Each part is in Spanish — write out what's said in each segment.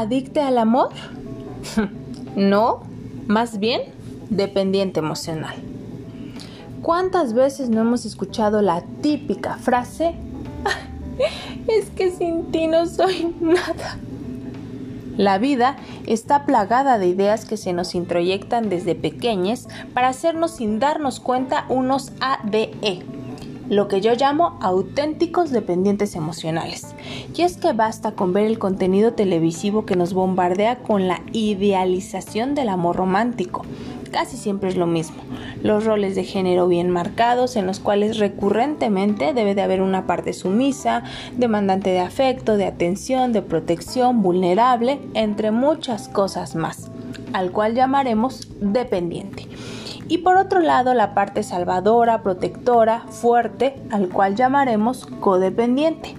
adicte al amor? no, más bien dependiente emocional. ¿Cuántas veces no hemos escuchado la típica frase? es que sin ti no soy nada. La vida está plagada de ideas que se nos introyectan desde pequeños para hacernos sin darnos cuenta unos ADE, lo que yo llamo auténticos dependientes emocionales. Y es que basta con ver el contenido televisivo que nos bombardea con la idealización del amor romántico, casi siempre es lo mismo. Los roles de género bien marcados en los cuales recurrentemente debe de haber una parte sumisa, demandante de afecto, de atención, de protección, vulnerable, entre muchas cosas más, al cual llamaremos dependiente. Y por otro lado, la parte salvadora, protectora, fuerte, al cual llamaremos codependiente.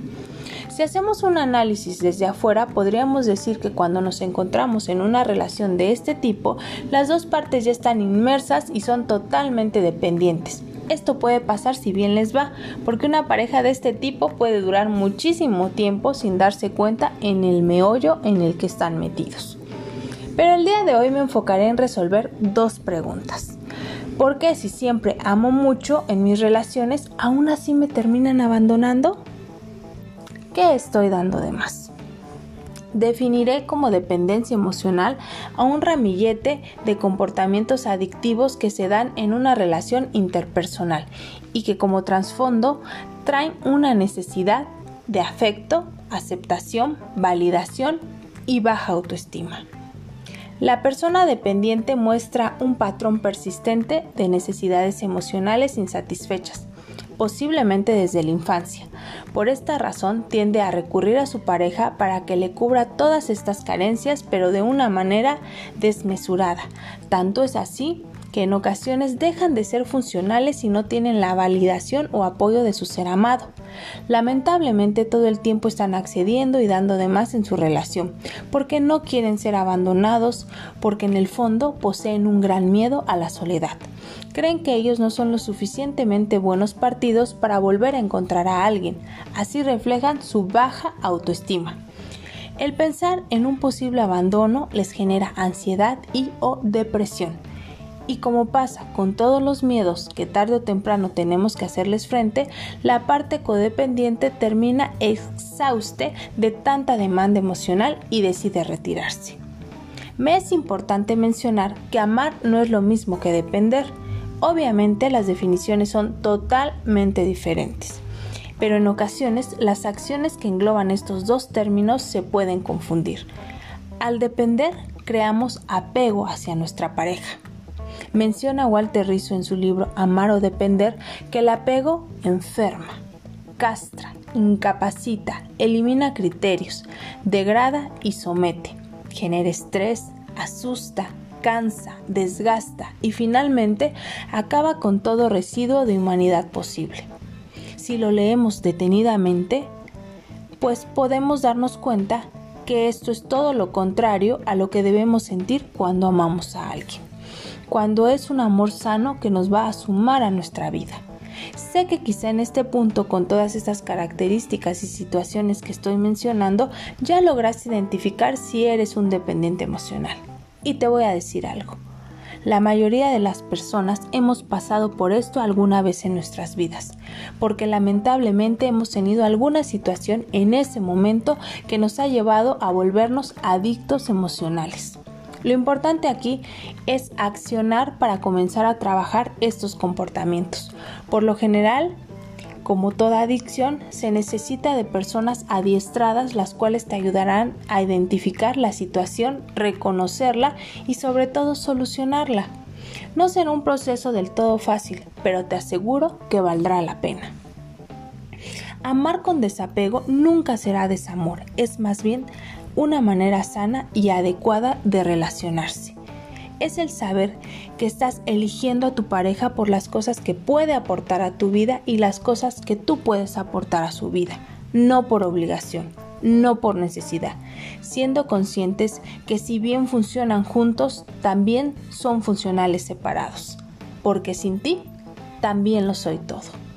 Si hacemos un análisis desde afuera, podríamos decir que cuando nos encontramos en una relación de este tipo, las dos partes ya están inmersas y son totalmente dependientes. Esto puede pasar si bien les va, porque una pareja de este tipo puede durar muchísimo tiempo sin darse cuenta en el meollo en el que están metidos. Pero el día de hoy me enfocaré en resolver dos preguntas. ¿Por qué si siempre amo mucho en mis relaciones, aún así me terminan abandonando? ¿Qué estoy dando de más? Definiré como dependencia emocional a un ramillete de comportamientos adictivos que se dan en una relación interpersonal y que como trasfondo traen una necesidad de afecto, aceptación, validación y baja autoestima. La persona dependiente muestra un patrón persistente de necesidades emocionales insatisfechas, posiblemente desde la infancia. Por esta razón tiende a recurrir a su pareja para que le cubra todas estas carencias, pero de una manera desmesurada. Tanto es así que en ocasiones dejan de ser funcionales y no tienen la validación o apoyo de su ser amado. Lamentablemente todo el tiempo están accediendo y dando de más en su relación, porque no quieren ser abandonados, porque en el fondo poseen un gran miedo a la soledad. Creen que ellos no son lo suficientemente buenos partidos para volver a encontrar a alguien, así reflejan su baja autoestima. El pensar en un posible abandono les genera ansiedad y o depresión y como pasa con todos los miedos que tarde o temprano tenemos que hacerles frente, la parte codependiente termina exhauste de tanta demanda emocional y decide retirarse. Me es importante mencionar que amar no es lo mismo que depender. Obviamente las definiciones son totalmente diferentes, pero en ocasiones las acciones que engloban estos dos términos se pueden confundir. Al depender, creamos apego hacia nuestra pareja Menciona Walter Rizzo en su libro Amar o Depender que el apego enferma, castra, incapacita, elimina criterios, degrada y somete, genera estrés, asusta, cansa, desgasta y finalmente acaba con todo residuo de humanidad posible. Si lo leemos detenidamente, pues podemos darnos cuenta que esto es todo lo contrario a lo que debemos sentir cuando amamos a alguien cuando es un amor sano que nos va a sumar a nuestra vida. Sé que quizá en este punto, con todas estas características y situaciones que estoy mencionando, ya logras identificar si eres un dependiente emocional. Y te voy a decir algo. La mayoría de las personas hemos pasado por esto alguna vez en nuestras vidas, porque lamentablemente hemos tenido alguna situación en ese momento que nos ha llevado a volvernos adictos emocionales. Lo importante aquí es accionar para comenzar a trabajar estos comportamientos. Por lo general, como toda adicción, se necesita de personas adiestradas las cuales te ayudarán a identificar la situación, reconocerla y sobre todo solucionarla. No será un proceso del todo fácil, pero te aseguro que valdrá la pena. Amar con desapego nunca será desamor, es más bien una manera sana y adecuada de relacionarse. Es el saber que estás eligiendo a tu pareja por las cosas que puede aportar a tu vida y las cosas que tú puedes aportar a su vida, no por obligación, no por necesidad, siendo conscientes que si bien funcionan juntos, también son funcionales separados, porque sin ti también lo soy todo.